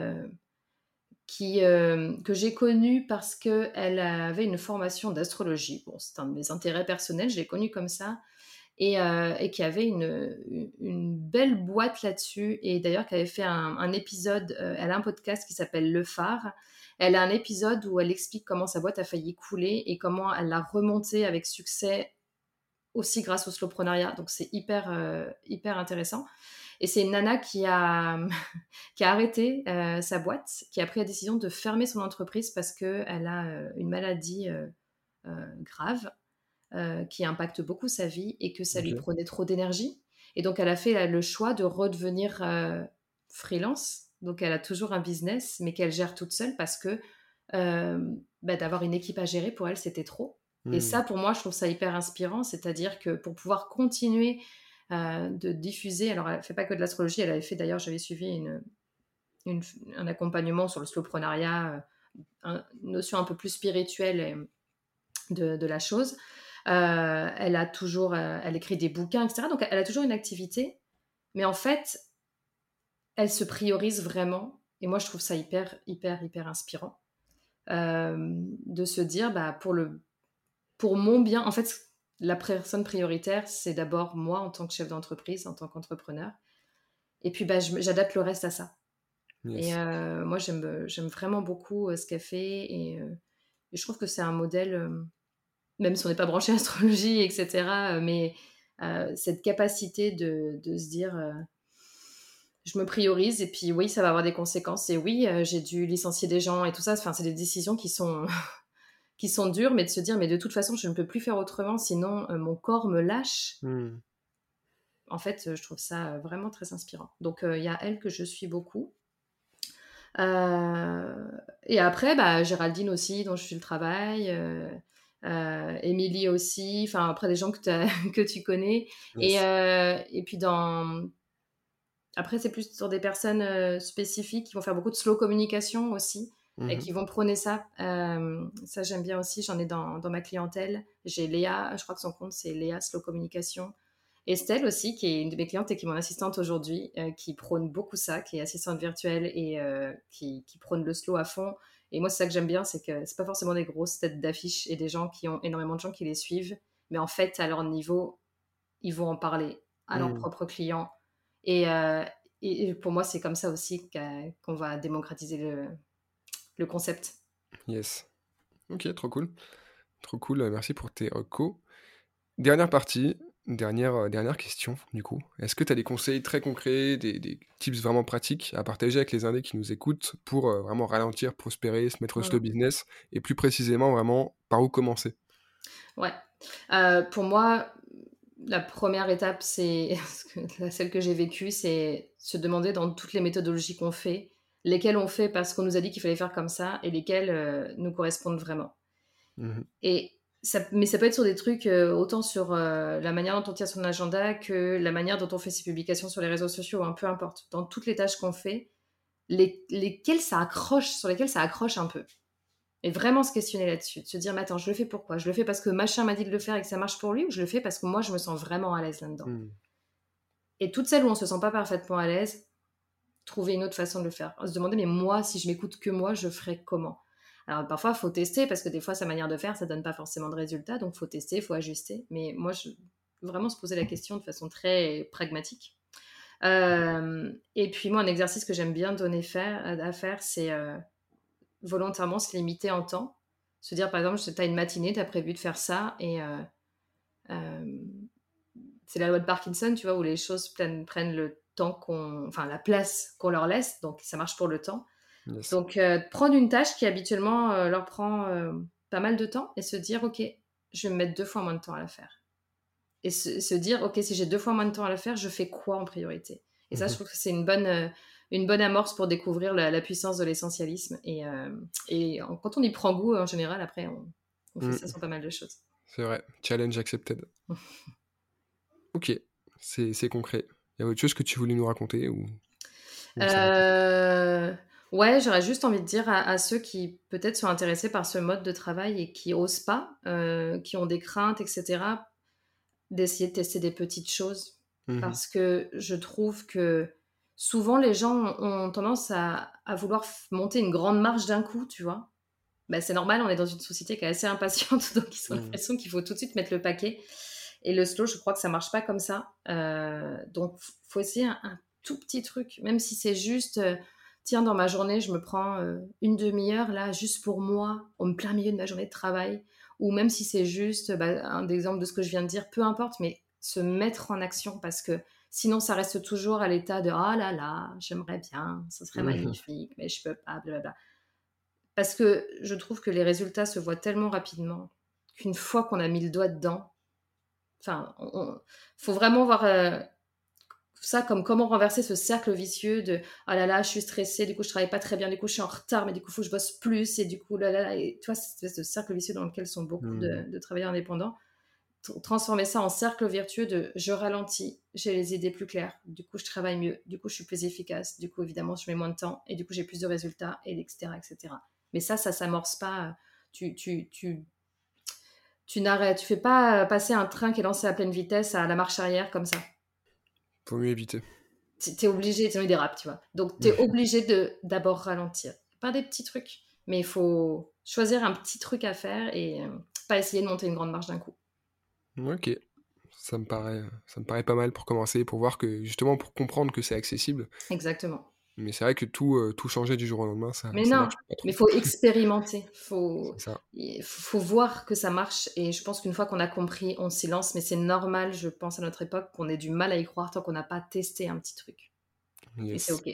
qui, que j'ai connue parce qu'elle avait une formation d'astrologie. Bon, c'est un de mes intérêts personnels, je l'ai connue comme ça. Euh, et, qui avait une, belle boîte là-dessus. Et d'ailleurs, qui avait fait un, épisode, euh, elle a un podcast qui s'appelle Le Phare. Elle a un épisode où elle explique comment sa boîte a failli couler et comment elle l'a remontée avec succès aussi grâce au slowpreneuriat. Donc c'est hyper, euh, hyper intéressant. Et c'est une nana qui a, qui a arrêté sa boîte, qui a pris la décision de fermer son entreprise parce qu'elle a une maladie grave euh, qui impacte beaucoup sa vie et que ça lui prenait trop d'énergie. Et donc, elle a fait le choix de redevenir euh, freelance. Donc, elle a toujours un business, mais qu'elle gère toute seule parce que euh, bah, d'avoir une équipe à gérer, pour elle, c'était trop. Et hmm. ça, pour moi, je trouve ça hyper inspirant. C'est-à-dire que pour pouvoir continuer de diffuser, alors elle ne fait pas que de l'astrologie, elle avait fait d'ailleurs, j'avais suivi une, un accompagnement sur le slowprenariat, une notion un peu plus spirituelle de, de la chose. Euh, elle a toujours, euh, elle écrit des bouquins, etc. Donc elle a toujours une activité, mais en fait, elle se priorise vraiment. Et moi, je trouve ça hyper, hyper, hyper inspirant euh, de se dire, bah, pour le, pour mon bien, en fait, la personne prioritaire, c'est d'abord moi en tant que chef d'entreprise, en tant qu'entrepreneur. Et puis, bah, j'adapte le reste à ça. Et moi, j'aime vraiment beaucoup ce qu'elle fait. Et, et, je trouve que c'est un modèle même si on n'est pas branché astrologie, etc. Euh, mais euh, cette capacité de, de se dire, euh, je me priorise et puis oui, ça va avoir des conséquences. Et oui, j'ai dû licencier des gens et tout ça. Enfin, c'est des décisions qui sont qui sont dures, mais de se dire, mais de toute façon, je ne peux plus faire autrement, sinon mon corps me lâche. Hmm. En fait, je trouve ça vraiment très inspirant. Donc, il y a elle que je suis beaucoup. et après, bah, Géraldine aussi, dont je suis le travail. Euh, Émilie aussi, enfin après des gens que, que tu connais. Et, euh, et puis dans... Après, c'est plus sur des personnes euh, spécifiques qui vont faire beaucoup de slow communication aussi et mmh qui vont prôner ça. ça, j'aime bien aussi, j'en ai dans, dans, ma clientèle. J'ai Léa, je crois que son compte c'est Léa Slow Communication. Estelle aussi, qui est une de mes clientes et qui est mon assistante aujourd'hui, qui prône beaucoup ça, qui est assistante virtuelle et qui, qui, prône le slow à fond et moi, c'est ça que j'aime bien, c'est que c'est pas forcément des grosses têtes d'affiche et des gens qui ont énormément de gens qui les suivent, mais en fait, à leur niveau, ils vont en parler à leurs mmh. propres clients. Euh, et, et, pour moi, c'est comme ça aussi qu'on va démocratiser le, le, concept. Yes. Ok, trop cool. Trop cool. Merci pour tes recos. Dernière partie, Dernière, euh, dernière question, du coup. Est-ce que tu as des conseils très concrets, des, tips vraiment pratiques à partager avec les indés qui nous écoutent pour euh, vraiment ralentir, prospérer, se mettre au business et plus précisément vraiment par où commencer? Ouais. Euh, pour moi, la première étape, c'est celle que j'ai vécue, c'est se demander dans toutes les méthodologies qu'on fait, lesquelles on fait parce qu'on nous a dit qu'il fallait faire comme ça et lesquelles nous correspondent vraiment. Mmh et mais ça peut être sur des trucs euh, autant sur euh, la manière dont on tient son agenda que la manière dont on fait ses publications sur les réseaux sociaux, hein, peu importe. Dans toutes les tâches qu'on fait, les, lesquelles ça accroche, sur lesquelles ça accroche un peu. Et vraiment se questionner là-dessus, de se dire, mais attends, je le fais pourquoi? Je le fais parce que machin m'a dit de le faire et que ça marche pour lui, ou je le fais parce que moi, je me sens vraiment à l'aise là-dedans? Hmm. Et toutes celles où on se sent pas parfaitement à l'aise, trouver une autre façon de le faire. Se demander, mais moi, si je m'écoute que moi, je ferais comment? Alors parfois, faut tester parce que des fois, sa manière de faire, ça donne pas forcément de résultats. Donc, faut tester, faut ajuster. Mais moi, je vraiment se poser la question de façon très pragmatique. Euh, et puis moi, un exercice que j'aime bien donner faire, à faire, c'est euh, volontairement se limiter en temps. Se dire, par exemple, tu as une matinée, tu as prévu de faire ça, et euh, c'est la loi de Parkinson, tu vois, où les choses prennent, prennent le temps qu'on, enfin la place qu'on leur laisse, donc ça marche pour le temps. Donc euh, prendre une tâche qui habituellement euh, leur prend euh, pas mal de temps et se dire ok, je vais me mettre deux fois moins de temps à la faire. Et se, dire ok, si j'ai deux fois moins de temps à la faire, je fais quoi en priorité? Et ça, je mhm. trouve que c'est une bonne une bonne amorce pour découvrir la, puissance de l'essentialisme. Et, et quand on y prend goût, en général, après, on, fait mm. ça sur pas mal de choses. C'est vrai. Challenge accepted. ok, c'est concret. Il y a autre chose que tu voulais nous raconter ou... Euh... Ouais, j'aurais juste envie de dire à, ceux qui peut-être sont intéressés par ce mode de travail et qui osent pas, euh, qui ont des craintes, etc., d'essayer de tester des petites choses. Mmh Parce que je trouve que souvent les gens ont tendance à, vouloir monter une grande marche d'un coup, tu vois. Bah, c'est normal, on est dans une société qui est assez impatiente, donc ils ont mmh. l'impression qu'il faut tout de suite mettre le paquet. Et le slow, je crois que ça marche pas comme ça. Euh, donc, faut essayer un, tout petit truc, même si c'est juste, euh, tiens, dans ma journée, je me prends euh, une demi-heure là, juste pour moi, au plein milieu de ma journée de travail, ou même si c'est juste bah, un exemple de ce que je viens de dire, peu importe, mais se mettre en action parce que sinon, ça reste toujours à l'état de ah là là, j'aimerais bien, ce serait magnifique, mais je peux pas, blablabla. Parce que je trouve que les résultats se voient tellement rapidement qu'une fois qu'on a mis le doigt dedans, Enfin, il faut vraiment voir euh, ça comme comment renverser ce cercle vicieux de ah là là, je suis stressée, du coup je travaille pas très bien, du coup je suis en retard, mais du coup faut que je bosse plus, et du coup là là, là et tu vois, ce cercle vicieux dans lequel sont beaucoup de, mmh. travailleurs indépendants. Transformer ça en cercle vertueux de je ralentis, j'ai les idées plus claires, du coup je travaille mieux, du coup je suis plus efficace, du coup évidemment je mets moins de temps, et du coup j'ai plus de résultats, et etc. etc. Mais ça, ça s'amorce pas. Tu, tu, tu tu n'arrêtes, tu fais pas passer un train qui est lancé à pleine vitesse à la marche arrière comme ça. Faut mieux éviter. Tu es obligé, sinon il dérape, tu vois. Donc tu es obligé de d'abord ralentir. Pas des petits trucs, mais il faut choisir un petit truc à faire et euh, pas essayer de monter une grande marche d'un coup. Ok, ça me paraît, ça me paraît pas mal pour commencer, pour voir que justement pour comprendre que c'est accessible. Exactement. Mais c'est vrai que tout, euh, tout changer du jour au lendemain, ça. Mais non, mais il faut expérimenter. Faut, il faut voir que ça marche. Et je pense qu'une fois qu'on a compris, on s'y lance. Mais c'est normal, je pense, à notre époque, qu'on ait du mal à y croire tant qu'on n'a pas testé un petit truc. Et c'est OK.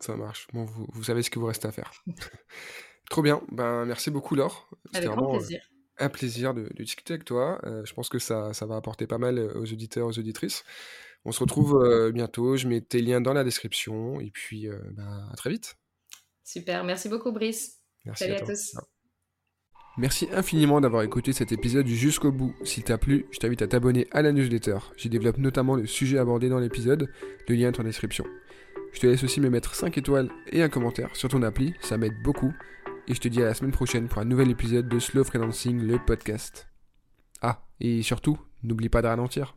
Ça marche. Bon, vous, vous, savez ce que vous reste à faire. Trop bien. Ben, merci beaucoup, Laure. Avec grand euh, plaisir. un plaisir de, discuter avec toi. Euh, je pense que ça, ça va apporter pas mal aux auditeurs, aux auditrices. On se retrouve euh, bientôt. Je mets tes liens dans la description. Et puis, euh, bah, à très vite. Super. Merci beaucoup, Brice. Merci Salut à, tous. Merci infiniment d'avoir écouté cet épisode jusqu'au bout. S'il t'a plu, je t'invite à t'abonner à la newsletter. J'y développe notamment le sujet abordé dans l'épisode. Le lien est en description. Je te laisse aussi me mettre 5 étoiles et un commentaire sur ton appli, ça m'aide beaucoup. Et je te dis à la semaine prochaine pour un nouvel épisode de Slow Freelancing, le podcast. Ah, et surtout, n'oublie pas de ralentir.